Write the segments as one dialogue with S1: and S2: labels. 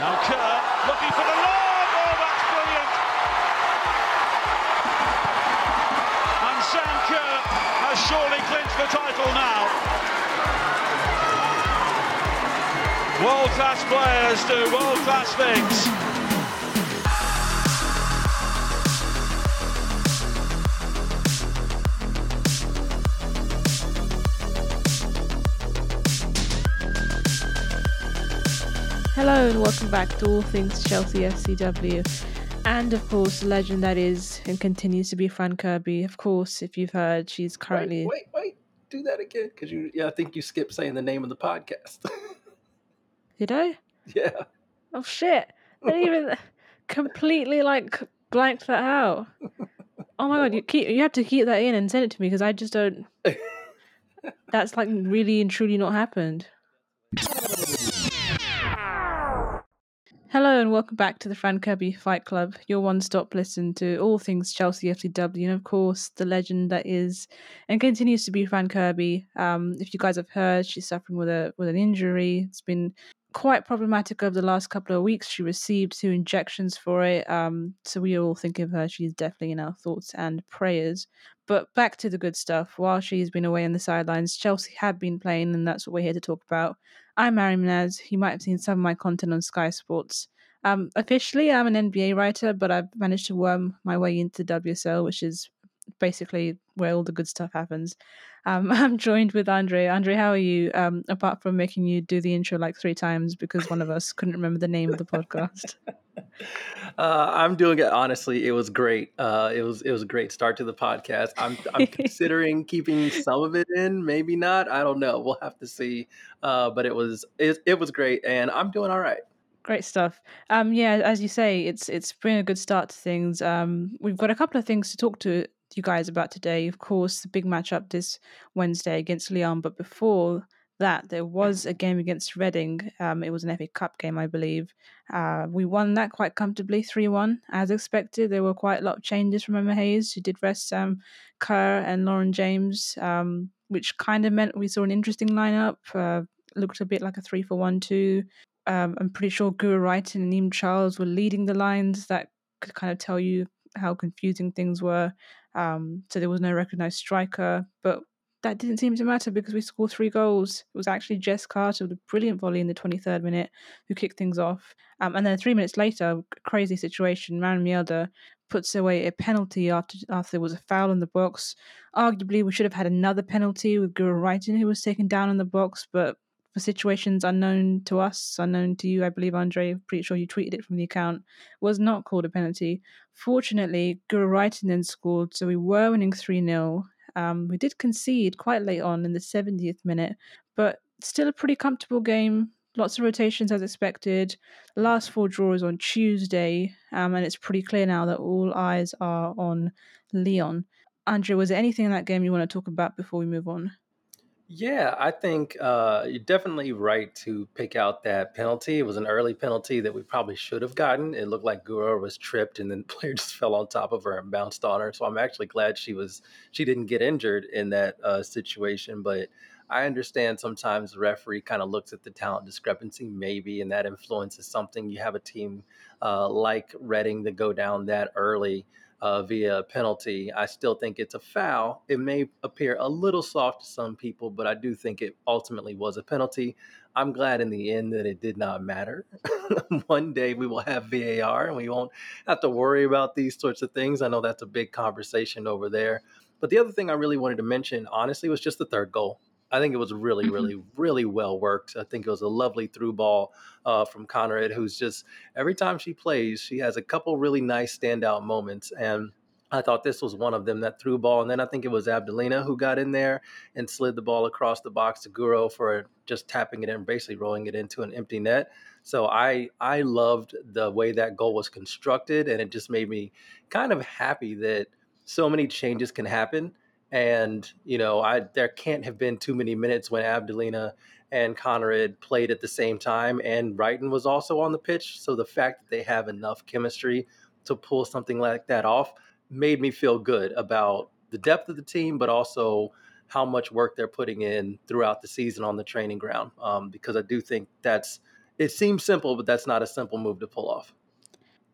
S1: Now Kerr looking for the long. Oh, that's brilliant. And Sam Kerr has surely clinched the title now. World class players do world class things.
S2: Hello and welcome back to All Things Chelsea FCW. And of course, the legend that is and continues to be Fran Kirby. Of course, if you've heard, she's currently.
S3: Wait, wait, wait. do that again because you. Yeah, I think you skipped saying the name of the podcast.
S2: Did I?
S3: Yeah.
S2: Oh shit! I didn't even completely like blanked that out. Oh my god! You keep you have to keep that in and send it to me because I just don't. That's like really and truly not happened. Hello and welcome back to the Fran Kirby Fight Club, your one-stop listen to all things Chelsea FCW, and of course the legend that is and continues to be Fran Kirby. Um, if you guys have heard, she's suffering with a with an injury. It's been quite problematic over the last couple of weeks. She received two injections for it, um, so we all think of her. She's definitely in our thoughts and prayers. But back to the good stuff. While she's been away on the sidelines, Chelsea have been playing, and that's what we're here to talk about. I'm Mary Menez. You might have seen some of my content on Sky Sports. Um, officially, I'm an NBA writer, but I've managed to worm my way into WSL, which is basically where all the good stuff happens. Um, I'm joined with Andre. Andre, how are you? Um, apart from making you do the intro like three times because one of us couldn't remember the name of the podcast.
S3: Uh, I'm doing it honestly. It was great. Uh, it was it was a great start to the podcast. I'm I'm considering keeping some of it in, maybe not. I don't know. We'll have to see. Uh, but it was it, it was great, and I'm doing all right.
S2: Great stuff. Um, yeah, as you say, it's it's been a good start to things. Um, we've got a couple of things to talk to you guys about today. Of course, the big matchup this Wednesday against Lyon, but before that, there was a game against Reading. Um, it was an FA Cup game, I believe. Uh, we won that quite comfortably, 3 1, as expected. There were quite a lot of changes from Emma Hayes, who did rest um, Kerr and Lauren James, um, which kind of meant we saw an interesting lineup. Uh, looked a bit like a 3 for 1 2. Um, I'm pretty sure Guro Reiten and Niamh Charles were leading the lines. That could kind of tell you how confusing things were. Um, so there was no recognised striker, but that didn't seem to matter because we scored three goals. It was actually Jess Carter with a brilliant volley in the 23rd minute who kicked things off. Um, and then three minutes later, crazy situation, Maren Mjelde puts away a penalty after after there was a foul in the box. Arguably, we should have had another penalty with Guro Reiten who was taken down in the box, but for situations unknown to us, unknown to you, I believe, Andre, pretty sure you tweeted it from the account, was not called a penalty. Fortunately, Reiten then scored, so we were winning 3 0. Um, we did concede quite late on in the 70th minute, but still a pretty comfortable game. Lots of rotations as expected. Last four draws on Tuesday, um, and it's pretty clear now that all eyes are on Lyon. Andre, was there anything in that game you want to talk about before we move on?
S3: Yeah, I think uh, you're definitely right to pick out that penalty. It was an early penalty that we probably should have gotten. It looked like Guro was tripped, and then the player just fell on top of her and bounced on her. So I'm actually glad she was she didn't get injured in that uh, situation. But I understand sometimes the referee kind of looks at the talent discrepancy, maybe, and that influences something. You have a team uh, like Reading to go down that early uh, via penalty. I still think it's a foul. It may appear a little soft to some people, but I do think it ultimately was a penalty. I'm glad in the end that it did not matter. One day we will have VAR and we won't have to worry about these sorts of things. I know that's a big conversation over there. But the other thing I really wanted to mention, honestly, was just the third goal. I think it was really, mm-hmm. really, really well worked. I think it was a lovely through ball uh, from Kaneryd, who's just every time she plays, she has a couple really nice standout moments. And I thought this was one of them, that through ball. And then I think it was Abdelina who got in there and slid the ball across the box to Guro for just tapping it in, basically rolling it into an empty net. So I I loved the way that goal was constructed, and it just made me kind of happy that so many changes can happen and, you know, I there can't have been too many minutes when Abdelina and Kaneryd played at the same time and Reiten was also on the pitch. So the fact that they have enough chemistry to pull something like that off made me feel good about the depth of the team, but also how much work they're putting in throughout the season on the training ground. Um, because I do think that's it seems simple, but that's not a simple move to pull off.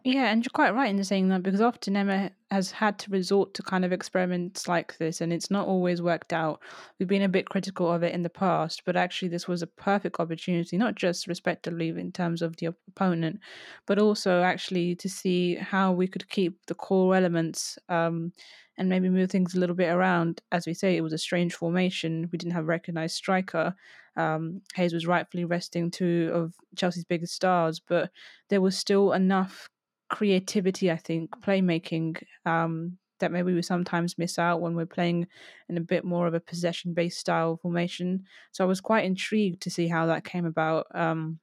S2: Yeah, and you're quite right in saying that because often Emma has had to resort to kind of experiments like this, and it's not always worked out. We've been a bit critical of it in the past, but actually, this was a perfect opportunity, not just respectively in terms of the opponent, but also actually to see how we could keep the core elements um, and maybe move things a little bit around. As we say, it was a strange formation. We didn't have a recognized striker. Um, Hayes was rightfully resting two of Chelsea's biggest stars, but there was still enough creativity, I think, playmaking um, that maybe we sometimes miss out when we're playing in a bit more of a possession based style formation. So I was quite intrigued to see how that came about. Um,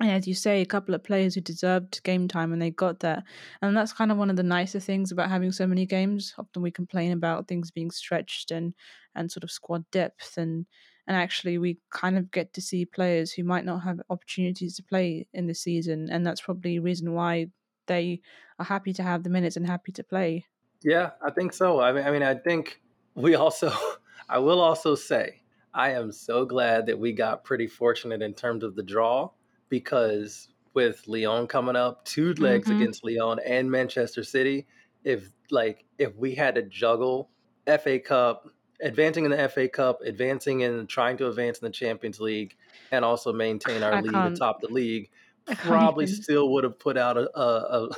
S2: and as you say, a couple of players who deserved game time and they got that. And that's kind of one of the nicer things about having so many games. Often we complain about things being stretched and, and sort of squad depth and and actually we kind of get to see players who might not have opportunities to play in the season and that's probably a reason why they are happy to have the minutes and happy to play.
S3: Yeah, I think so. I mean, I mean, I think we also, I will also say, I am so glad that we got pretty fortunate in terms of the draw because with Lyon coming up, two legs mm-hmm. against Lyon and Manchester City, if like if we had to juggle FA Cup, advancing in the FA Cup, advancing and trying to advance in the Champions League, and also maintain our I lead can't. atop the league, probably still would have put out a, a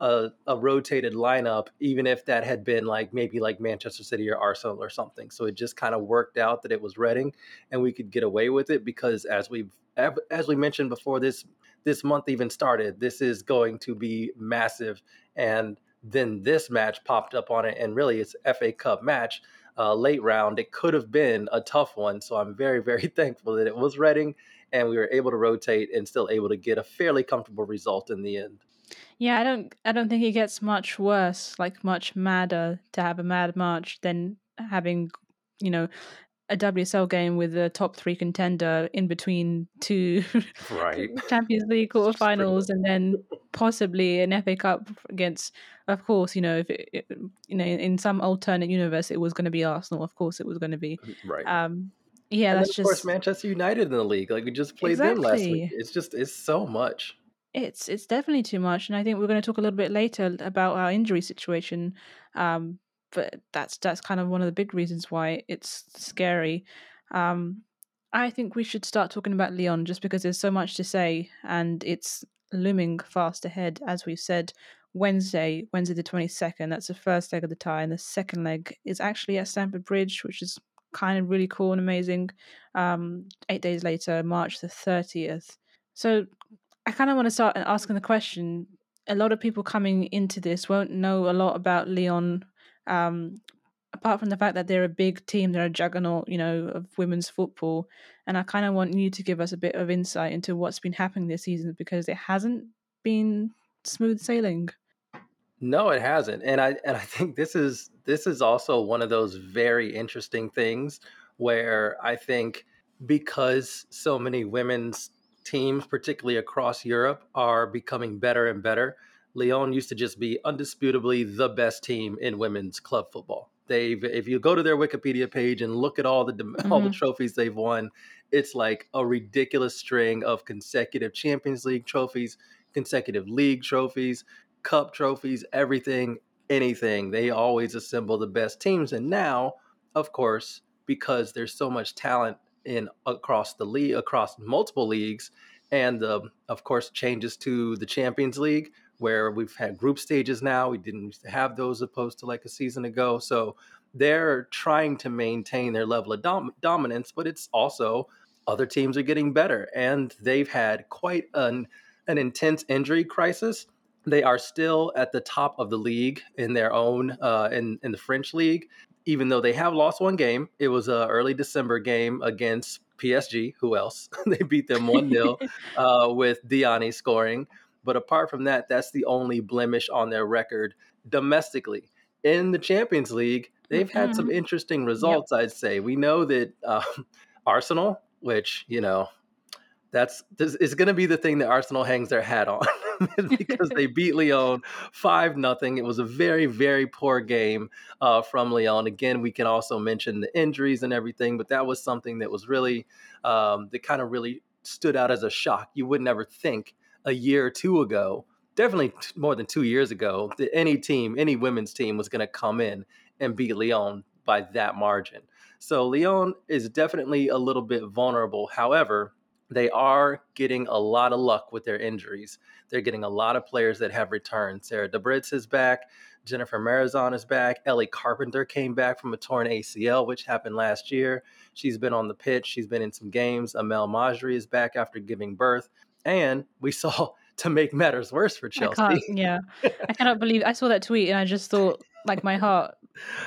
S3: a, a rotated lineup, even if that had been like maybe like Manchester City or Arsenal or something. So it just kind of worked out that it was Reading, and we could get away with it because as we've as we mentioned before this this month even started, this is going to be massive. And then this match popped up on it, and really it's FA Cup match. Uh, late round, it could have been a tough one. So I'm very, very thankful that it was Reading and we were able to rotate and still able to get a fairly comfortable result in the end.
S2: Yeah, I don't I don't think it gets much worse, like much madder to have a mad March than having, you know, a WSL game with a top three contender in between two
S3: right.
S2: Champions League quarterfinals and then possibly an FA Cup against of course, you know, if it, it, you know, in some alternate universe it was going to be Arsenal, of course it was going to be.
S3: Right.
S2: Um yeah,
S3: and
S2: that's
S3: of
S2: just
S3: course Manchester United in the league. Like we just played exactly. them last week. It's just it's so much.
S2: It's it's definitely too much, and I think we're going to talk a little bit later about our injury situation. Um, but that's that's kind of one of the big reasons why it's scary. Um, I think we should start talking about Lyon just because there's so much to say, and it's looming fast ahead, as we've said. Wednesday, Wednesday the 22nd, that's the first leg of the tie, and the second leg is actually at Stamford Bridge, which is kind of really cool and amazing. Um, eight days later, March the 30th. So I kind of want to start asking the question. A lot of people coming into this won't know a lot about Lyon, um, apart from the fact that they're a big team, they're a juggernaut, you know, of women's football. And I kind of want you to give us a bit of insight into what's been happening this season because it hasn't been smooth sailing.
S3: No, it hasn't. And I and I think this is this is also one of those very interesting things where I think because so many women's teams, particularly across Europe, are becoming better and better. Lyon used to just be undisputably the best team in women's club football. They've, if you go to their Wikipedia page and look at all the mm-hmm. all the mm-hmm. trophies they've won, it's like a ridiculous string of consecutive Champions League trophies, consecutive league trophies, cup trophies, everything, anything. They always assemble the best teams. And now, of course, because there's so much talent in across the league, across multiple leagues, and the, of course, changes to the Champions League, where we've had group stages now. We didn't used to have those opposed to like a season ago. So they're trying to maintain their level of dom- dominance, but it's also other teams are getting better, and they've had quite an an intense injury crisis they are still at the top of the league in their own uh, in in the French league. Even though they have lost one game, it was a early December game against PSG. Who else? they beat them one 0 uh, with Diani scoring. But apart from that, that's the only blemish on their record domestically. In the Champions League, they've mm-hmm. had some mm-hmm. interesting results. Yep. I'd say we know that um, Arsenal, which you know, that's this is going to be the thing that Arsenal hangs their hat on. because they beat Lyon five nothing. It was a very very poor game uh, from Lyon. Again, we can also mention the injuries and everything, but that was something that was really um, that kind of really stood out as a shock. You would never think a year or two ago, definitely more than two years ago, that any team, any women's team was going to come in and beat Lyon by that margin. So Lyon is definitely a little bit vulnerable. However, they are getting a lot of luck with their injuries. They're getting a lot of players that have returned. Sara Däbritz is back. Dzsenifer Marozsán is back. Ellie Carpenter came back from a torn ACL, which happened last year. She's been on the pitch. She's been in some games. Amel Majri is back after giving birth. And we saw to make matters worse for Chelsea.
S2: yeah. I cannot believe I saw that tweet and I just thought like my heart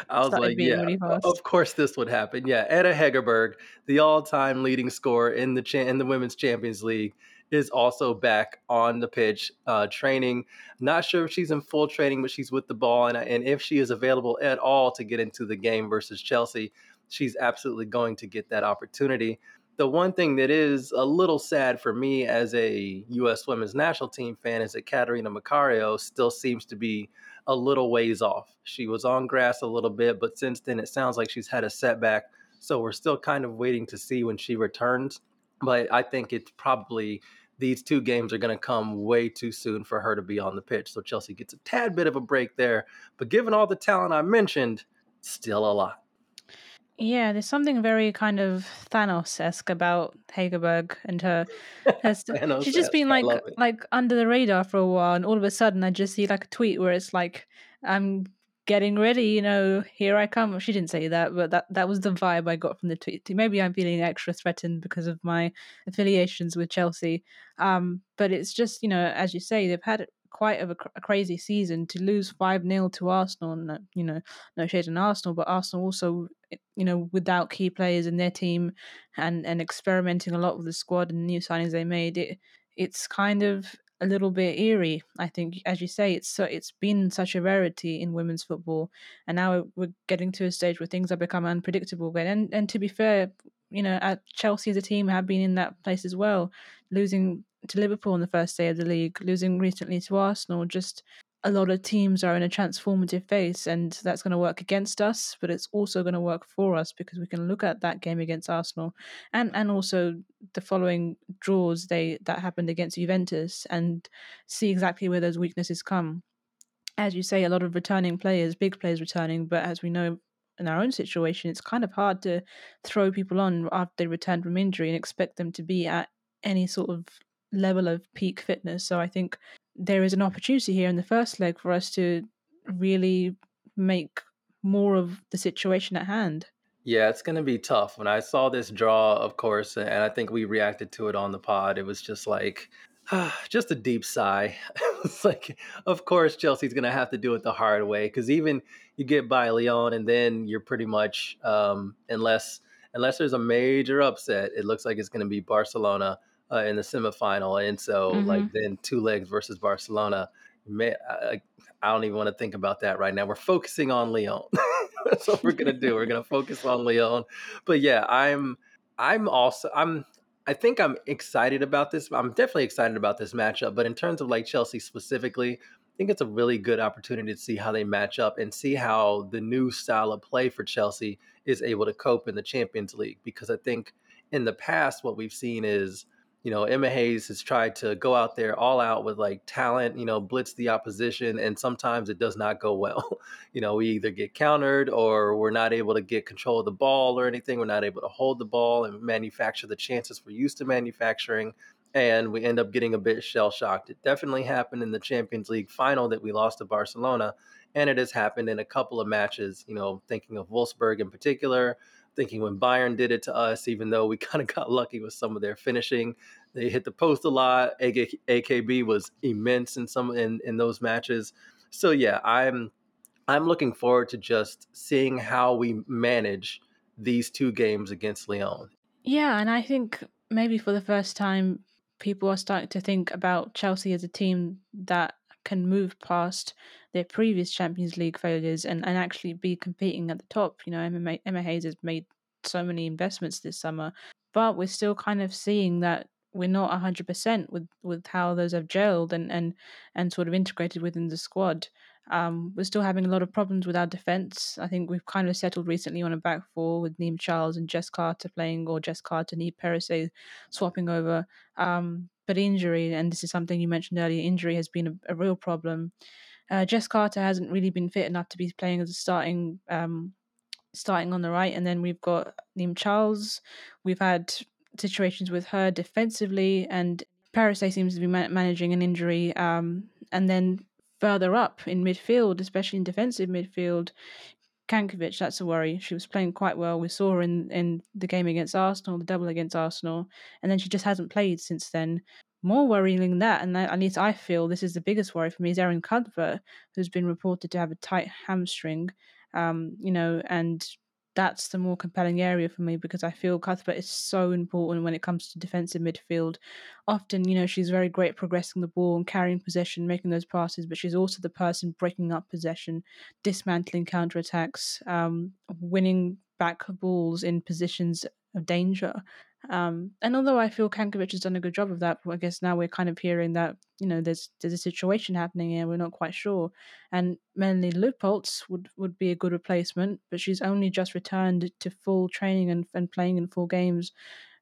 S3: I was like, yeah, of course this would happen. Yeah, Ada Hegerberg, the all-time leading scorer in the cha- in the Women's Champions League, is also back on the pitch uh, training. Not sure if she's in full training, but she's with the ball, and and if she is available at all to get into the game versus Chelsea, she's absolutely going to get that opportunity. The one thing that is a little sad for me as a U.S. Women's National Team fan is that Catarina Macario still seems to be a little ways off. She was on grass a little bit, but since then it sounds like she's had a setback. So we're still kind of waiting to see when she returns. But I think it's probably these two games are going to come way too soon for her to be on the pitch. So Chelsea gets a tad bit of a break there. But given all the talent I mentioned, still a lot.
S2: Yeah, there's something very kind of Thanos esque about Hegerberg and her. her she's just been like like under the radar for a while, and all of a sudden I just see like a tweet where it's like, "I'm getting ready, you know, here I come." She didn't say that, but that that was the vibe I got from the tweet. Maybe I'm feeling extra threatened because of my affiliations with Chelsea. Um, but it's just you know, as you say, they've had quite of a, a crazy season to lose 5 0 to Arsenal. And, you know, no shade on Arsenal, but Arsenal also, you know, without key players in their team and, and experimenting a lot with the squad and the new signings they made, it it's kind of a little bit eerie. I think, as you say, it's so it's been such a rarity in women's football, and now we're getting to a stage where things have become unpredictable again. And and to be fair, you know, at Chelsea as a team have been in that place as well, losing to Liverpool on the first day of the league, losing recently to Arsenal. Just a lot of teams are in a transformative phase, and that's going to work against us, but it's also going to work for us because we can look at that game against Arsenal and and also the following draws they that happened against Juventus and see exactly where those weaknesses come. As you say, a lot of returning players, big players returning, but as we know in our own situation, it's kind of hard to throw people on after they return from injury and expect them to be at any sort of level of peak fitness. So I think there is an opportunity here in the first leg for us to really make more of the situation at hand.
S3: Yeah, it's going to be tough. When I saw this draw, of course, and I think we reacted to it on the pod, it was just like, just a deep sigh. it's like, of course, Chelsea's going to have to do it the hard way because even you get by Lyon, and then you're pretty much, um, unless unless there's a major upset, it looks like it's going to be Barcelona uh, in the semifinal, and so mm-hmm. like then two legs versus Barcelona. Man, I, I don't even want to think about that right now. We're focusing on Lyon. That's what we're gonna do. We're gonna focus on Lyon. But yeah, I'm I'm also I'm I think I'm excited about this. I'm definitely excited about this matchup. But in terms of like Chelsea specifically, I think it's a really good opportunity to see how they match up and see how the new style of play for Chelsea is able to cope in the Champions League. Because I think in the past, what we've seen is you know, Emma Hayes has tried to go out there all out with like talent, you know, blitz the opposition, and sometimes it does not go well. you know, we either get countered or we're not able to get control of the ball or anything. We're not able to hold the ball and manufacture the chances we're used to manufacturing. And we end up getting a bit shell shocked. It definitely happened in the Champions League final that we lost to Barcelona. And it has happened in a couple of matches, you know, thinking of Wolfsburg in particular, thinking when Bayern did it to us, even though we kind of got lucky with some of their finishing. They hit the post a lot. AKB was immense in some in, in those matches. So yeah, I'm I'm looking forward to just seeing how we manage these two games against Lyon.
S2: Yeah, and I think maybe for the first time people are starting to think about Chelsea as a team that can move past their previous Champions League failures and, and actually be competing at the top. You know, Emma, Emma Hayes has made so many investments this summer, but we're still kind of seeing that we're not 100% with with how those have gelled and and and sort of integrated within the squad um, we're still having a lot of problems with our defense. I think we've kind of settled recently on a back four with Niamh Charles and Jess Carter playing, or Jess Carter and Eve Perisset swapping over. Um, but injury, and this is something you mentioned earlier, injury has been a, a real problem. Uh, Jess Carter hasn't really been fit enough to be playing as a starting um, starting on the right, and then we've got Niamh Charles. We've had situations with her defensively, and Perisset seems to be ma- managing an injury. Um, and then further up in midfield, especially in defensive midfield, Cankovic, that's a worry. She was playing quite well. We saw her in, in the game against Arsenal, the double against Arsenal, and then she just hasn't played since then. More worrying than that, and at least I feel this is the biggest worry for me, is Erin Cuthbert, who's been reported to have a tight hamstring. Um, you know, and that's the more compelling area for me because I feel Cuthbert is so important when it comes to defensive midfield. Often, you know, she's very great progressing the ball and carrying possession, making those passes, but she's also the person breaking up possession, dismantling counterattacks, um, winning back balls in positions of danger. Um, and although I feel Cankovic has done a good job of that, I guess now we're kind of hearing that you know there's there's a situation happening here. We're not quite sure. And Melanie Leupolz would would be a good replacement, but she's only just returned to full training and, and playing in full games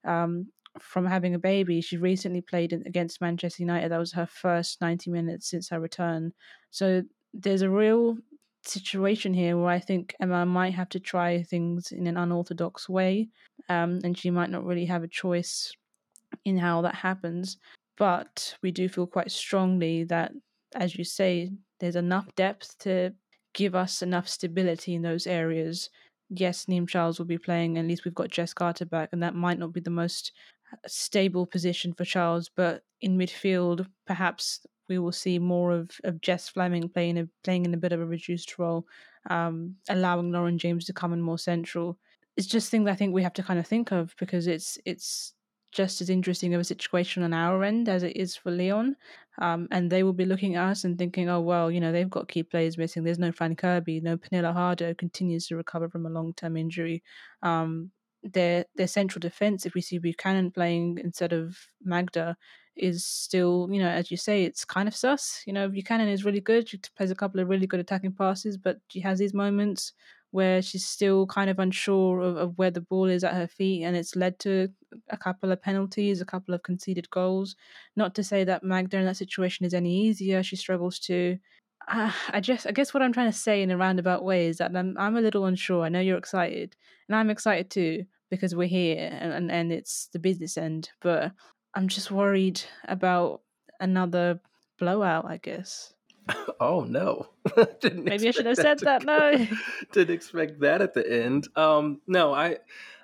S2: um, from having a baby. She recently played against Manchester United. That was her first 90 minutes since her return. So there's a real situation here where I think Emma might have to try things in an unorthodox way, um, and she might not really have a choice in how that happens. But we do feel quite strongly that, as you say, there's enough depth to give us enough stability in those areas. Yes, Niamh Charles will be playing, at least we've got Jess Carter back, and that might not be the most stable position for Charles, but in midfield, perhaps we will see more of, of Jess Fleming playing a, playing in a bit of a reduced role, um, allowing Lauren James to come in more central. It's just things I think we have to kind of think of because it's it's just as interesting of a situation on our end as it is for Lyon, Um, and they will be looking at us and thinking, oh, well, you know, they've got key players missing. There's no Fran Kirby, no Pernille Harder continues to recover from a long term injury. Um, their their central defense, if we see Buchanan playing instead of Magda, is still, you know, as you say, it's kind of sus. You know, Buchanan is really good. She plays a couple of really good attacking passes, but she has these moments where she's still kind of unsure of, of where the ball is at her feet, and it's led to a couple of penalties, a couple of conceded goals. Not to say that Magda in that situation is any easier. She struggles to. Uh, I just, I guess what I'm trying to say in a roundabout way is that I'm, I'm a little unsure. I know you're excited, and I'm excited too because we're here and, and, and it's the business end. But I'm just worried about another blowout, I guess.
S3: Oh no!
S2: Maybe I should have said that. No,
S3: didn't expect that at the end. Um, no, I,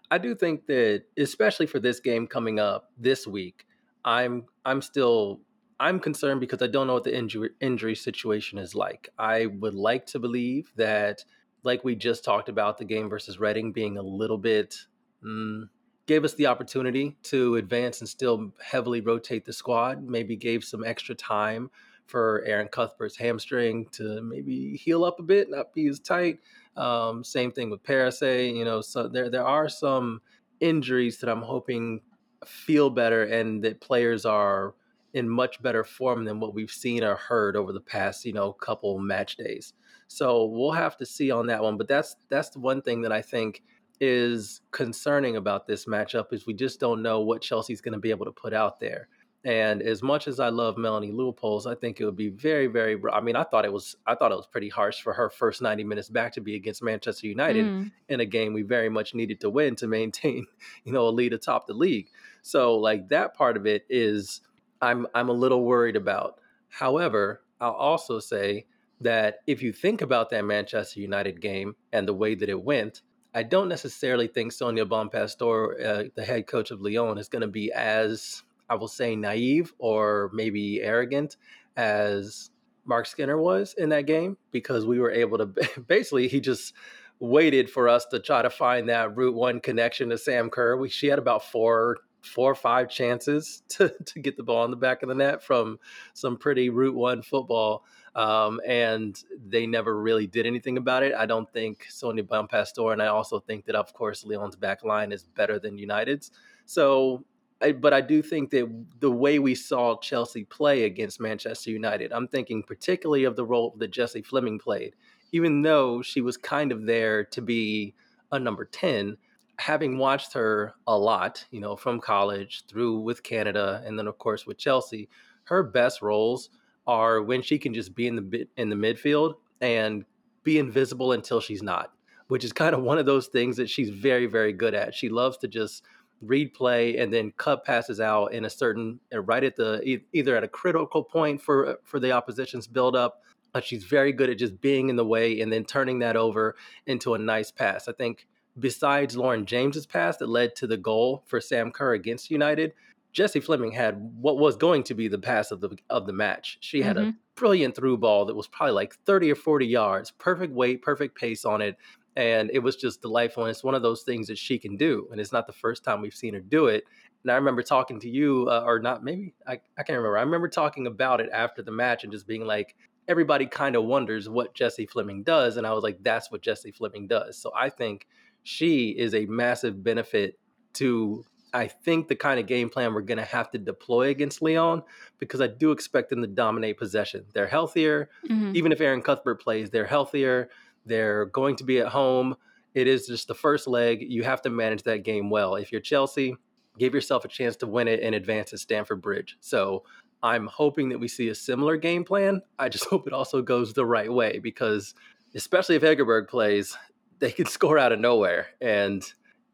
S3: I do think that, especially for this game coming up this week, I'm, I'm still, I'm concerned because I don't know what the injury injury situation is like. I would like to believe that, like we just talked about, the game versus Reading being a little bit mm, gave us the opportunity to advance and still heavily rotate the squad. Maybe gave some extra time for Erin Cuthbert's hamstring to maybe heal up a bit, not be as tight. Um, same thing with Perisset. You know, so there there are some injuries that I'm hoping feel better and that players are in much better form than what we've seen or heard over the past, you know, couple match days. So we'll have to see on that one. But that's that's the one thing that I think is concerning about this matchup is we just don't know what Chelsea's going to be able to put out there. And as much as I love Melanie Leupolz, I think it would be very, very. I mean, I thought it was. I thought it was pretty harsh for her first ninety minutes back to be against Manchester United mm. in a game we very much needed to win to maintain, you know, a lead atop the league. So, like that part of it is, I'm I'm a little worried about. However, I'll also say that if you think about that Manchester United game and the way that it went, I don't necessarily think Sonia Bompastor, uh, the head coach of Lyon, is going to be as, I will say, naive or maybe arrogant as Marc Skinner was in that game because we were able to basically, he just waited for us to try to find that Route One connection to Sam Kerr. We, she had about four four or five chances to, to get the ball in the back of the net from some pretty Route One football. Um, and they never really did anything about it. I don't think Sonia Bompastor, and I also think that, of course, Lyon's back line is better than United's. So I, but I do think that the way we saw Chelsea play against Manchester United, I'm thinking particularly of the role that Jessie Fleming played. Even though she was kind of there to be a number 10, having watched her a lot, you know, from college through with Canada and then of course with Chelsea, her best roles are when she can just be in the in the midfield and be invisible until she's not, which is kind of one of those things that she's very very good at. She loves to just read play and then cut passes out in a certain uh, right at the either at a critical point for uh, for the opposition's build up. But she's very good at just being in the way and then turning that over into a nice pass. I think besides Lauren James's pass that led to the goal for Sam Kerr against United, Jessie Fleming had what was going to be the pass of the of the match. She had mm-hmm. a brilliant through ball that was probably like 30 or 40 yards, perfect weight, perfect pace on it, and it was just delightful. And it's one of those things that she can do, and it's not the first time we've seen her do it. And I remember talking to you, uh, or not, maybe I, I can't remember. I remember talking about it after the match and just being like, everybody kind of wonders what Jessie Fleming does, and I was like, that's what Jessie Fleming does. So I think she is a massive benefit to I think the kind of game plan we're going to have to deploy against Lyon because I do expect them to dominate possession. They're healthier. Mm-hmm. Even if Erin Cuthbert plays, they're healthier. They're going to be at home. It is just the first leg. You have to manage that game well. If you're Chelsea, give yourself a chance to win it and advance at Stamford Bridge. So I'm hoping that we see a similar game plan. I just hope it also goes the right way because, especially if Hegerberg plays, they can score out of nowhere. And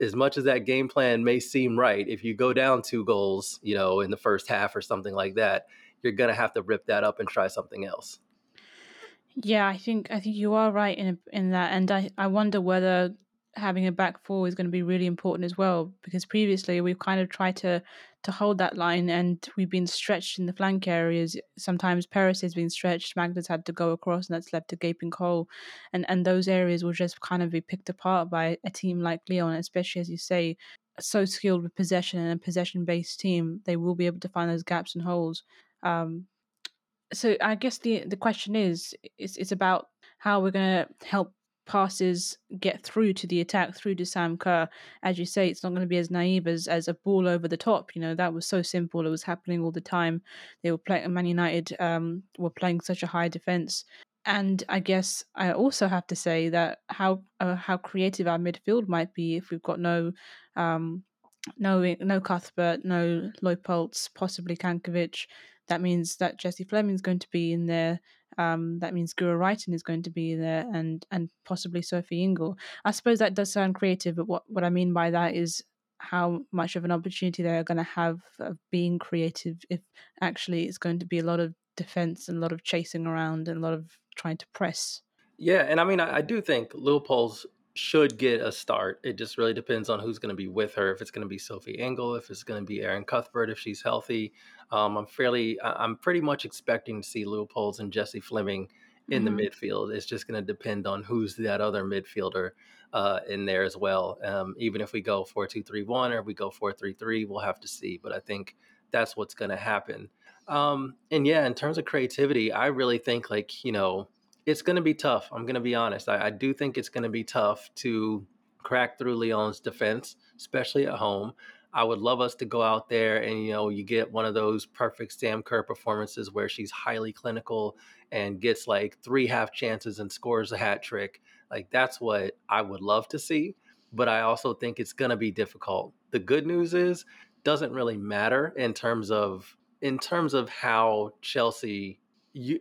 S3: as much as that game plan may seem right, if you go down two goals, you know, in the first half or something like that, you're gonna have to rip that up and try something else.
S2: Yeah, I think I think you are right in in that, and I I wonder whether having a back four is going to be really important as well because previously we've kind of tried to to hold that line and we've been stretched in the flank areas. Sometimes Paris has been stretched, Magda's had to go across and that's left a gaping hole. And and those areas will just kind of be picked apart by a team like Lyon, especially as you say, so skilled with possession and a possession based team, they will be able to find those gaps and holes. Um, so I guess the the question is it's it's about how we're going to help passes get through to the attack through to Sam Kerr. As you say, it's not going to be as naive as, as a ball over the top. You know, that was so simple. It was happening all the time. They were playing, Man United um, were playing such a high defense. And I guess I also have to say that how uh, how creative our midfield might be if we've got no um, no no Cuthbert, no Leupolz, possibly Cankovic. That means that Jessie Fleming's going to be in there. Um, that means Guro Reiten is going to be there, and and possibly Sophie Ingle. I suppose that does sound creative, but what what I mean by that is how much of an opportunity they're going to have of being creative if actually it's going to be a lot of defense and a lot of chasing around and a lot of trying to press.
S3: Yeah, and I mean, I, I do think Leupolz should get a start. It just really depends on who's going to be with her. If it's going to be Sophie Ingle, if it's going to be Erin Cuthbert, if she's healthy. Um, I'm fairly, I'm pretty much expecting to see Leupolz and Jessie Fleming in mm-hmm. the midfield. It's just going to depend on who's that other midfielder uh, in there as well. Um, even if we go four two three one or we go four three three, we'll have to see. But I think that's what's going to happen. Um, and yeah, in terms of creativity, I really think like you know it's going to be tough. I'm going to be honest. I, I do think it's going to be tough to crack through Lyon's defense, especially at home. I would love us to go out there and you know you get one of those perfect Sam Kerr performances where she's highly clinical and gets like three half chances and scores a hat trick. Like that's what I would love to see, but I also think it's going to be difficult. The good news is doesn't really matter in terms of in terms of how Chelsea you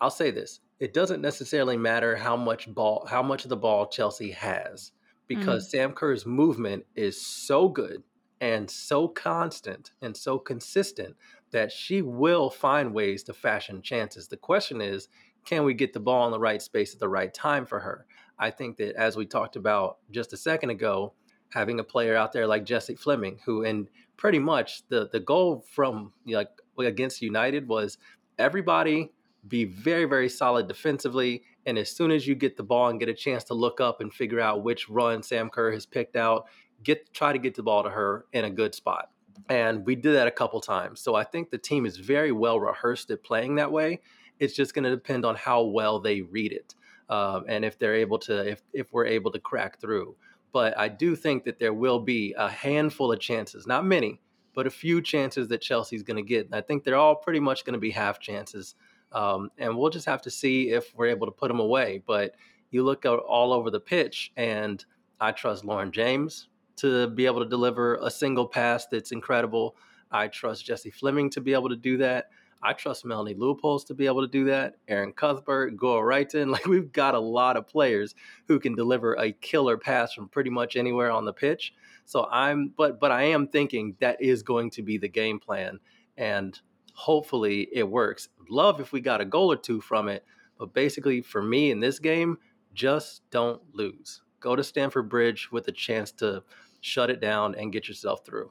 S3: I'll say this it doesn't necessarily matter how much ball how much of the ball Chelsea has because mm-hmm. Sam Kerr's movement is so good and so constant and so consistent that she will find ways to fashion chances. The question is, can we get the ball in the right space at the right time for her? I think that as we talked about just a second ago, having a player out there like Jessie Fleming, who and pretty much the the goal from you know, like against United was everybody be very, very solid defensively. And as soon as you get the ball and get a chance to look up and figure out which run Sam Kerr has picked out, get try to get the ball to her in a good spot. And we did that a couple times. So I think the team is very well rehearsed at playing that way. It's just going to depend on how well they read it. Um, and if they're able to, if, if we're able to crack through. But I do think that there will be a handful of chances, not many, but a few chances that Chelsea's going to get. And I think they're all pretty much going to be half chances. Um, and we'll just have to see if we're able to put them away. But you look all over the pitch, and I trust Lauren James to be able to deliver a single pass that's incredible. I trust Jessie Fleming to be able to do that. I trust Melanie Leupolz to be able to do that. Erin Cuthbert, Guro Reiten. Like we've got a lot of players who can deliver a killer pass from pretty much anywhere on the pitch. So I'm but but I am thinking that is going to be the game plan. And hopefully it works. Love if we got a goal or two from it. But basically for me in this game, just don't lose. Go to Stamford Bridge with a chance to shut it down and get yourself through.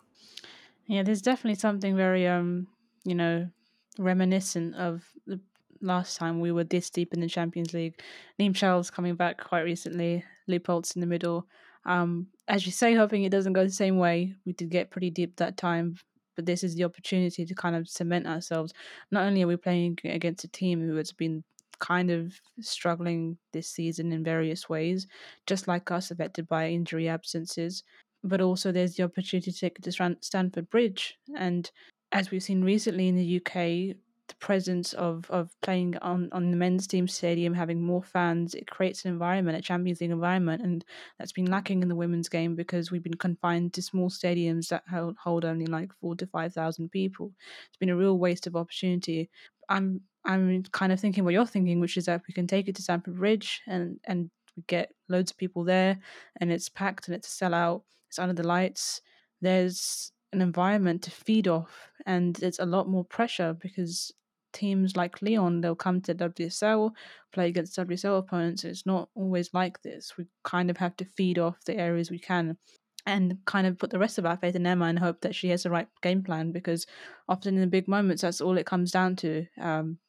S2: Yeah, there's definitely something very um, you know, reminiscent of the last time we were this deep in the Champions League. Niamh coming back quite recently, Leupolz in the middle. Um, as you say, hoping it doesn't go the same way. We did get pretty deep that time, but this is the opportunity to kind of cement ourselves. Not only are we playing against a team who has been kind of struggling this season in various ways, just like us, affected by injury absences, but also there's the opportunity to take it to Stamford Bridge. And as we've seen recently in the UK, the presence of, of playing on, on the men's team stadium, having more fans, it creates an environment, a Champions League environment, and that's been lacking in the women's game because we've been confined to small stadiums that hold, hold only like four to five thousand people. It's been a real waste of opportunity. I'm I'm kind of thinking what you're thinking, which is that we can take it to Stamford Bridge and and we get loads of people there, and it's packed and it's a sellout. It's under the lights. There's an environment to feed off, and it's a lot more pressure because teams like Lyon, they'll come to WSL, play against WSL opponents. It's not always like this. We kind of have to feed off the areas we can and kind of put the rest of our faith in Emma and hope that she has the right game plan because often in the big moments that's all it comes down to. Um,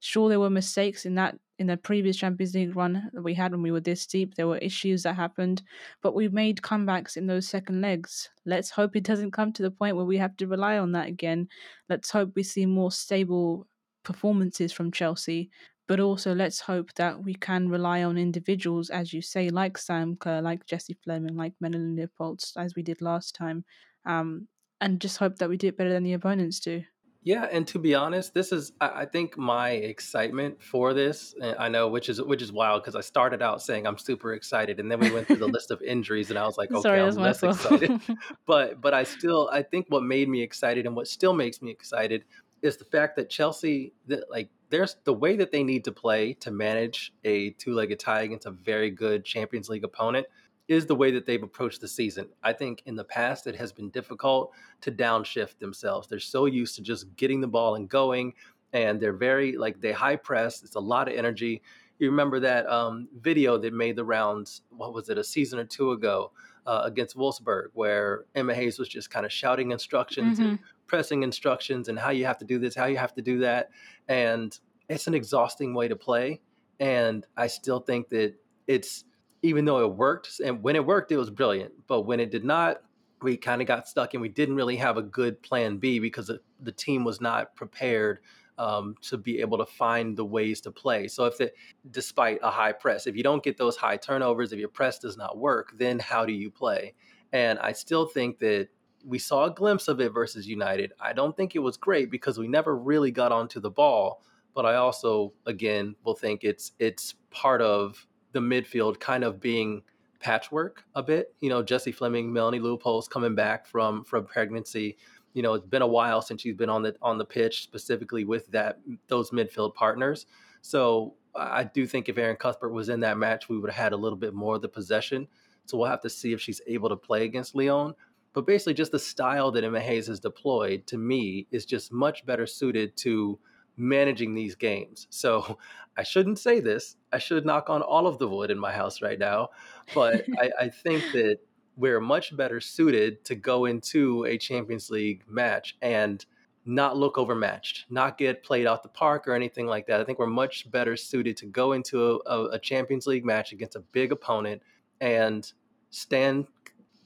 S2: sure there were mistakes in that in the previous Champions League run that we had when we were this deep. There were issues that happened, but we made comebacks in those second legs. Let's hope it doesn't come to the point where we have to rely on that again. Let's hope we see more stable performances from Chelsea. But also, let's hope that we can rely on individuals, as you say, like Sam Kerr, like Jessie Fleming, like Melanie Leupolz, as we did last time, um, and just hope that we do it better than the opponents do.
S3: Yeah, and to be honest, this is I, think my excitement for this. I know, which is which is wild because I started out saying I'm super excited, and then we went through the list of injuries, and I was like, okay, Sorry, I'm less excited. but but I still I think what made me excited and what still makes me excited is the fact that Chelsea that like there's the way that they need to play to manage a two-legged tie against a very good Champions League opponent is the way that they've approached the season. I think in the past it has been difficult to downshift themselves. They're so used to just getting the ball and going, and they're very like they high press. It's a lot of energy. You remember that um, video that made the rounds? What was it? A season or two ago uh, against Wolfsburg, where Emma Hayes was just kind of shouting instructions mm-hmm. and pressing instructions and how you have to do this, how you have to do that, and it's an exhausting way to play. And I still think that it's even though it worked, and when it worked, it was brilliant. But when it did not, we kind of got stuck and we didn't really have a good plan B because the team was not prepared um, to be able to find the ways to play. So if it, despite a high press, if you don't get those high turnovers, if your press does not work, then how do you play? And I still think that we saw a glimpse of it versus United. I don't think it was great because we never really got onto the ball. But I also, again, will think it's it's part of the midfield kind of being patchwork a bit. You know, Jessie Fleming, Melanie Leupolz coming back from from pregnancy. You know, it's been a while since she's been on the on the pitch specifically with that those midfield partners. So I do think if Erin Cuthbert was in that match, we would have had a little bit more of the possession. So we'll have to see if she's able to play against Lyon. But basically, just the style that Emma Hayes has deployed to me is just much better suited to managing these games. So I shouldn't say this. I should knock on all of the wood in my house right now. But I, I, think that we're much better suited to go into a Champions League match and not look overmatched, not get played out the park or anything like that. I think we're much better suited to go into a, a Champions League match against a big opponent and stand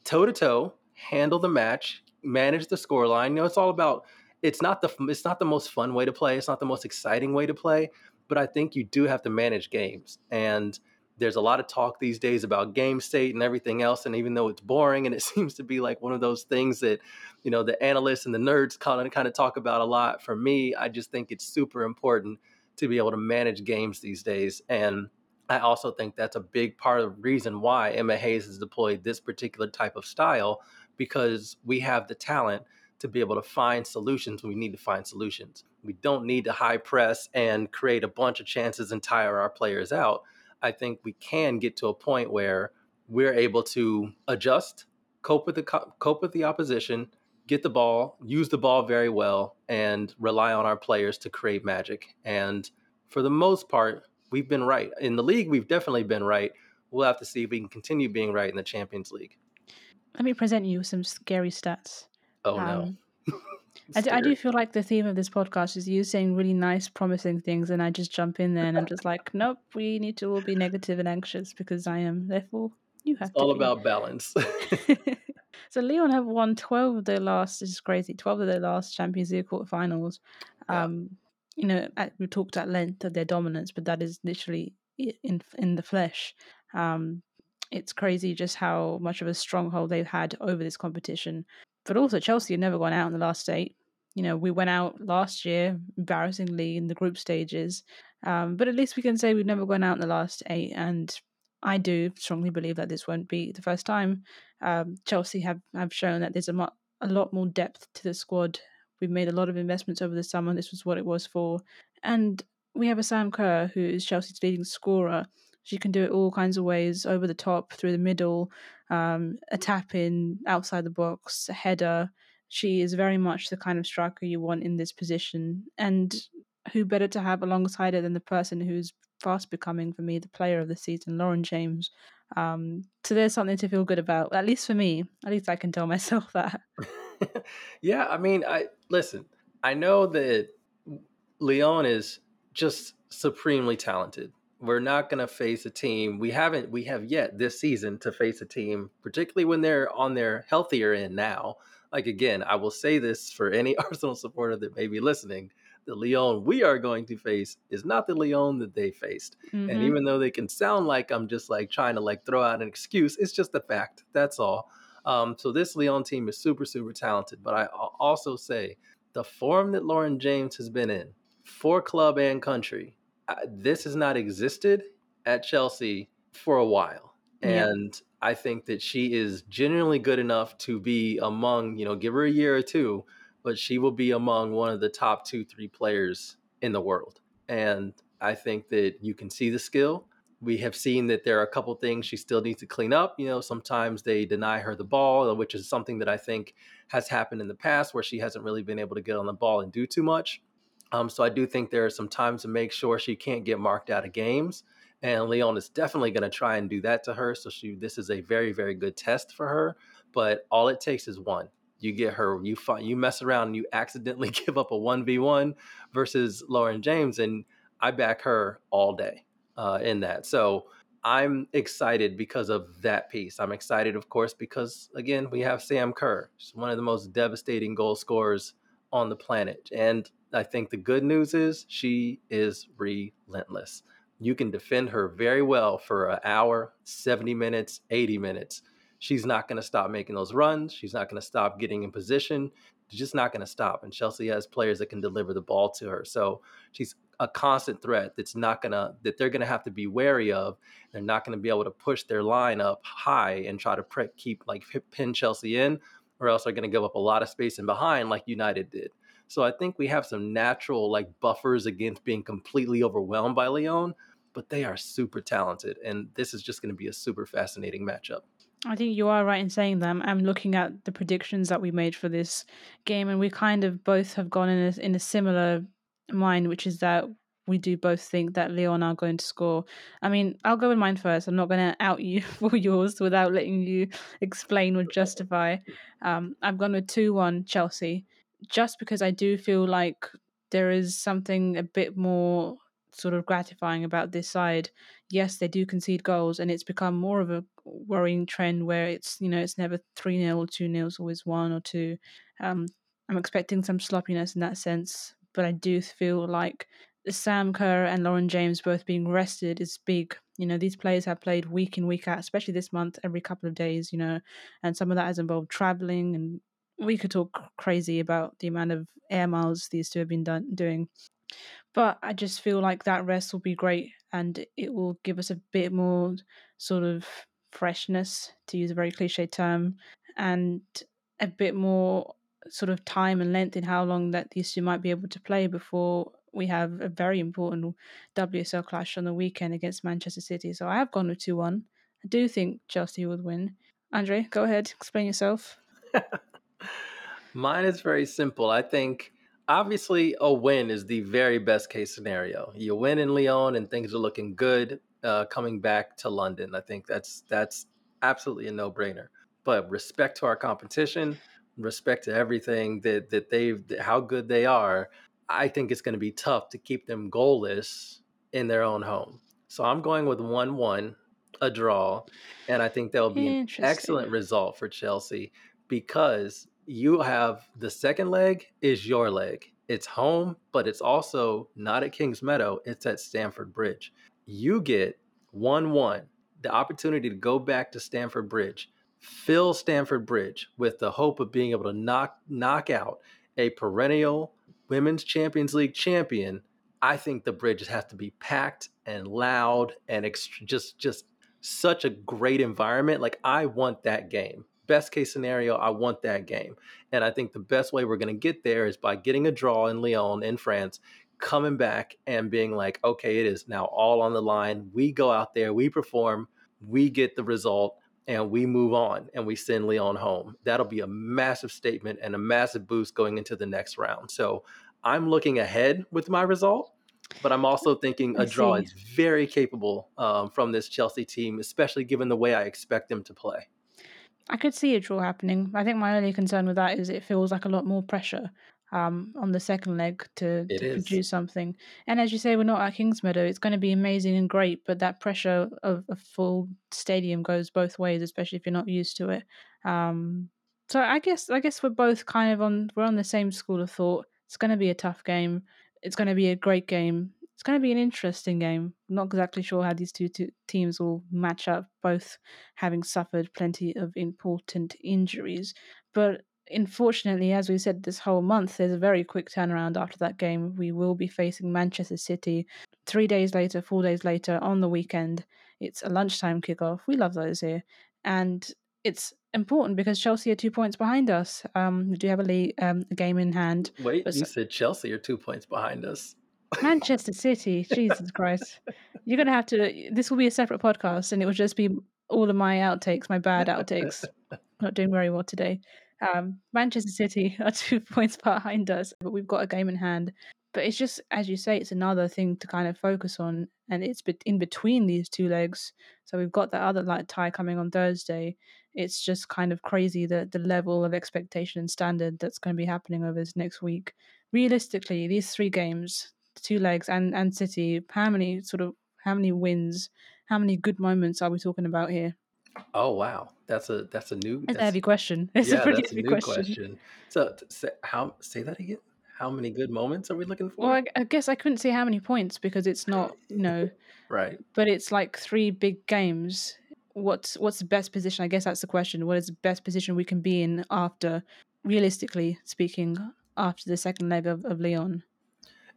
S3: toe to toe, handle the match, manage the scoreline. You know, it's all about it's not the it's not the most fun way to play. It's not the most exciting way to play, but I think you do have to manage games. And there's a lot of talk these days about game state and everything else. And even though it's boring and it seems to be like one of those things that, you know, the analysts and the nerds kind of kind of talk about a lot, for me, I just think it's super important to be able to manage games these days. And I also think that's a big part of the reason why Emma Hayes has deployed this particular type of style because we have the talent to be able to find solutions we need to find solutions. We don't need to high press and create a bunch of chances and tire our players out. I think we can get to a point where we're able to adjust, cope with the cope with the opposition, get the ball, use the ball very well, and rely on our players to create magic. And for the most part, we've been right in the league. We've definitely been right. We'll have to see if we can continue being right in the Champions League.
S2: Let me present you some scary stats.
S3: Oh no. Um,
S2: I, do, I do feel like the theme of this podcast is you saying really nice, promising things, and I just jump in there and I'm just like, nope, we need to all be negative and anxious because I am. Therefore, you have
S3: it's all
S2: be.
S3: about balance.
S2: so Lyon have won 12 of their last, this is crazy, 12 of their last Champions League quarterfinals. Yeah. Um, you know, we talked at length of their dominance, but that is literally in in the flesh. Um, it's crazy just how much of a stronghold they've had over this competition. But also, Chelsea have never gone out in the last eight. You know, we went out last year, embarrassingly, in the group stages. Um, but at least we can say we've never gone out in the last eight. And I do strongly believe that this won't be the first time. Um, Chelsea have, have shown that there's a, mo- a lot more depth to the squad. We've made a lot of investments over the summer. This was what it was for. And we have a Sam Kerr, who is Chelsea's leading scorer. She can do it all kinds of ways over the top, through the middle, um, a tap in, outside the box, a header. She is very much the kind of striker you want in this position. And who better to have alongside her than the person who's fast becoming, for me, the player of the season, Lauren James. Um, so there's something to feel good about, at least for me. At least I can tell myself that.
S3: yeah, I mean, I listen. I know that Lyon is just supremely talented we're not going to face a team we haven't we have yet this season to face a team particularly when they're on their healthier end now like again i will say this for any arsenal supporter that may be listening the Lyon we are going to face is not the Lyon that they faced. Mm-hmm. And even though they can sound like I'm just like trying to like throw out an excuse, it's just a fact. That's all. Um, so this Lyon team is super, super talented. But I also say the form that Lauren James has been in for club and country this has not existed at Chelsea for a while. Yeah. And I think that she is genuinely good enough to be among, you know, give her a year or two, but she will be among one of the top two, three players in the world. And I think that you can see the skill. We have seen that there are a couple things she still needs to clean up. You know, sometimes they deny her the ball, which is something that I think has happened in the past where she hasn't really been able to get on the ball and do too much. Um, so I do think there are some times to make sure she can't get marked out of games. And Lyon is definitely going to try and do that to her. So she, this is a very, very good test for her. But all it takes is one. You get her, you find, you mess around, and you accidentally give up a one v one versus Lauren James, and I back her all day uh, in that. So I'm excited because of that piece. I'm excited, of course, because again we have Sam Kerr, one of the most devastating goal scorers on the planet, and I think the good news is she is relentless. You can defend her very well for an hour, 70 minutes, 80 minutes. She's not going to stop making those runs. She's not going to stop getting in position. She's just not going to stop. And Chelsea has players that can deliver the ball to her. So she's a constant threat that's not to, that they're going to have to be wary of. They're not going to be able to push their line up high and try to pre- keep, like, pin Chelsea in, or else they're going to give up a lot of space in behind, like United did. So I think we have some natural like buffers against being completely overwhelmed by Lyon, but they are super talented, and this is just going to be a super fascinating matchup.
S2: I think you are right in saying that. I'm looking at the predictions that we made for this game, and we kind of both have gone in a, in a similar mind, which is that we do both think that Lyon are going to score. I mean, I'll go with mine first. I'm not going to out you for yours without letting you explain or justify. Um, I've gone with 2 1 Chelsea just because I do feel like there is something a bit more sort of gratifying about this side. Yes, they do concede goals, and it's become more of a worrying trend where it's you know it's never three 0 or two 0 always one or two. Um, I'm expecting some sloppiness in that sense, but I do feel like Sam Kerr and Lauren James both being rested is big You know, these players have played week in, week out, especially this month, every couple of days, you know, and some of that has involved traveling. And we could talk crazy about the amount of air miles these two have been done, doing. But I just feel like that rest will be great and it will give us a bit more sort of freshness, to use a very cliche term, and a bit more sort of time and length in how long that these two might be able to play before we have a very important WSL clash on the weekend against Manchester City. So I have gone with 2 1. I do think Chelsea would win. André, go ahead, explain yourself.
S3: Mine is very simple. I think obviously a win is the very best case scenario. You win in Lyon and things are looking good uh, coming back to London. I think that's that's absolutely a no brainer. But respect to our competition, respect to everything that that they've how good they are. I think it's going to be tough to keep them goalless in their own home. So I'm going with one one, a draw, and I think that will be an excellent result for Chelsea because you have the second leg is your leg. It's home, but it's also not at Kingsmeadow, it's at Stamford Bridge. You get 1 1, the opportunity to go back to Stamford Bridge, fill Stamford Bridge with the hope of being able to knock, knock out a perennial Women's Champions League champion. I think the bridge has to be packed and loud and ext- just just such a great environment. Like I want that game best case scenario, I want that game. And I think the best way we're going to get there is by getting a draw in Lyon in France, coming back and being like, okay, it is now all on the line. We go out there, we perform, we get the result, and we move on and we send Lyon home. That'll be a massive statement and a massive boost going into the next round. So I'm looking ahead with my result. But I'm also thinking a draw is very capable um, from this Chelsea team, especially given the way I expect them to play.
S2: I could see a draw happening. I think my only concern with that is it feels like a lot more pressure um, on the second leg to, to produce something. And as you say, we're not at Kingsmeadow. It's going to be amazing and great, but that pressure of a full stadium goes both ways, especially if you're not used to it. Um, so I guess I guess we're both kind of on we're on the same school of thought. It's going to be a tough game. It's going to be a great game it's going to be an interesting game. I'm not exactly sure how these two, two teams will match up, both having suffered plenty of important injuries. But unfortunately, as we said this whole month, there's a very quick turnaround after that game. We will be facing Manchester City three days later, four days later on the weekend. It's a lunchtime kickoff. We love those here. And it's important because Chelsea are two points behind us. Um, we do have a, league, um, a game in hand.
S3: Wait, you said Chelsea are two points behind us.
S2: Manchester City, Jesus Christ. You're going to have to, this will be a separate podcast and it will just be all of my outtakes, my bad outtakes. Not doing very well today. Um, Manchester City are two points behind us, but we've got a game in hand. But it's just, as you say, it's another thing to kind of focus on. And it's in between these two legs. So we've got that other like tie coming on Thursday. It's just kind of crazy the, the level of expectation and standard that's going to be happening over this next week. Realistically, these three games, two legs and and City, how many sort of how many wins, how many good moments are we talking about here?
S3: Oh wow, that's a that's a new
S2: that's a heavy question. It's
S3: yeah,
S2: a pretty
S3: that's
S2: heavy
S3: a new
S2: question.
S3: question. So say, how say that again? How many good moments are we looking for?
S2: Well, I, I guess I couldn't say how many points because it's not you know
S3: right.
S2: But it's like three big games. What's what's the best position? I guess that's the question. What is the best position we can be in after, realistically speaking, after the second leg of, of Lyon?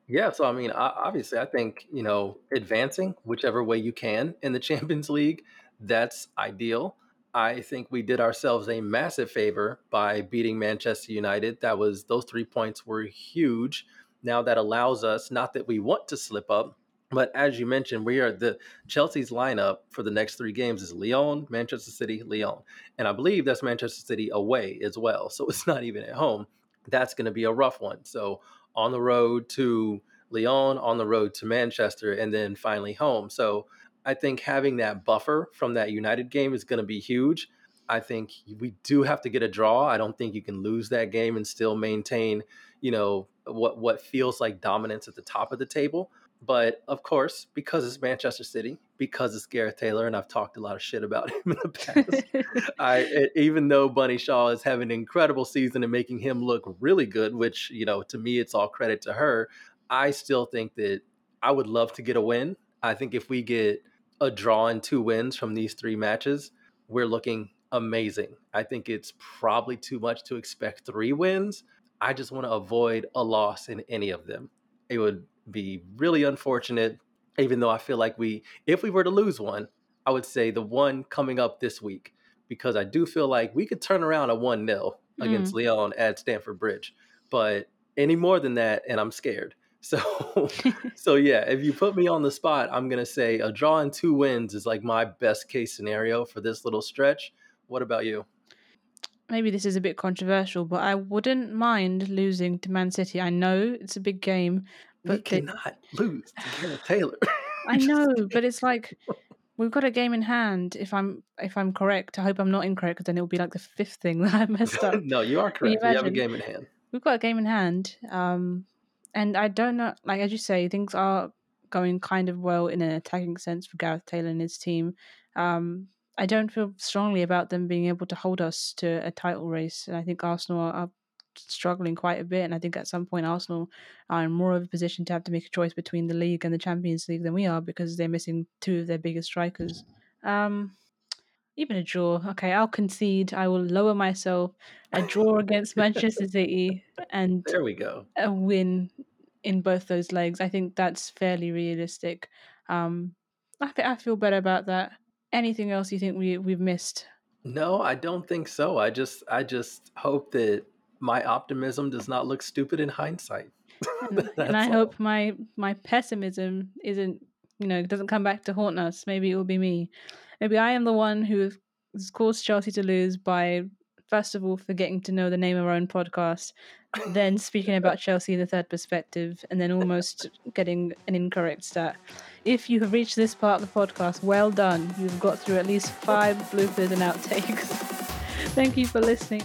S3: Yeah, so I mean, obviously, I think you know advancing whichever way you can in the Champions League, that's ideal. I think we did ourselves a massive favor by beating Manchester United. That was those three points were huge. Now that allows us, not that we want to slip up, but as you mentioned, we are the Chelsea's lineup for the next three games is Lyon, Manchester City, Lyon, and I believe that's Manchester City away as well. So it's not even at home. That's going to be a rough one. So on the road to Lyon, on the road to Manchester, and then finally home. So I think having that buffer from that United game is going to be huge. I think we do have to get a draw. I don't think you can lose that game and still maintain, you know, what what feels like dominance at the top of the table. But of course, because it's Manchester City, because it's Gareth Taylor, and I've talked a lot of shit about him in the past. I even though Bunny Shaw is having an incredible season and making him look really good, which you know to me it's all credit to her. I still think that I would love to get a win. I think if we get a draw and two wins from these three matches, we're looking amazing. I think it's probably too much to expect three wins. I just want to avoid a loss in any of them. It would be really unfortunate, even though I feel like we, if we were to lose one, I would say the one coming up this week, because I do feel like we could turn around a 1 0 against mm. Lyon at Stamford Bridge. But any more than that, and I'm scared. So, so yeah, if you put me on the spot, I'm gonna say a draw and two wins is like my best case scenario for this little stretch. What about you?
S2: Maybe this is a bit controversial, but I wouldn't mind losing to Man City. I know it's a big game, but
S3: we cannot they... lose to Gareth Taylor.
S2: I know, but it's like we've got a game in hand. If I'm if I'm correct, I hope I'm not incorrect, because then it'll be like the fifth thing that I messed up.
S3: no, you are correct. You, you have a game in hand.
S2: We've got a game in hand, um, and I don't know. Like as you say, things are going kind of well in an attacking sense for Gareth Taylor and his team. Um, I don't feel strongly about them being able to hold us to a title race. And I think Arsenal are, are struggling quite a bit. And I think at some point Arsenal are in more of a position to have to make a choice between the league and the Champions League than we are because they're missing two of their biggest strikers. Um, even a draw. Okay, I'll concede. I will lower myself. A draw against Manchester City and
S3: there we go.
S2: A win in both those legs. I think that's fairly realistic. Um, I, I feel better about that anything else you think we we've missed?
S3: No, I don't think so. I just I just hope that my optimism does not look stupid in hindsight. Mm.
S2: and, and I all. hope my my pessimism isn't you know doesn't come back to haunt us. Maybe it will be me. Maybe I am the one who has caused Chelsea to lose by first of all forgetting to know the name of our own podcast, then speaking about Chelsea in the third perspective, and then almost getting an incorrect stat. If you have reached this part of the podcast, well done. You've got through at least five bloopers and outtakes. Thank you for listening.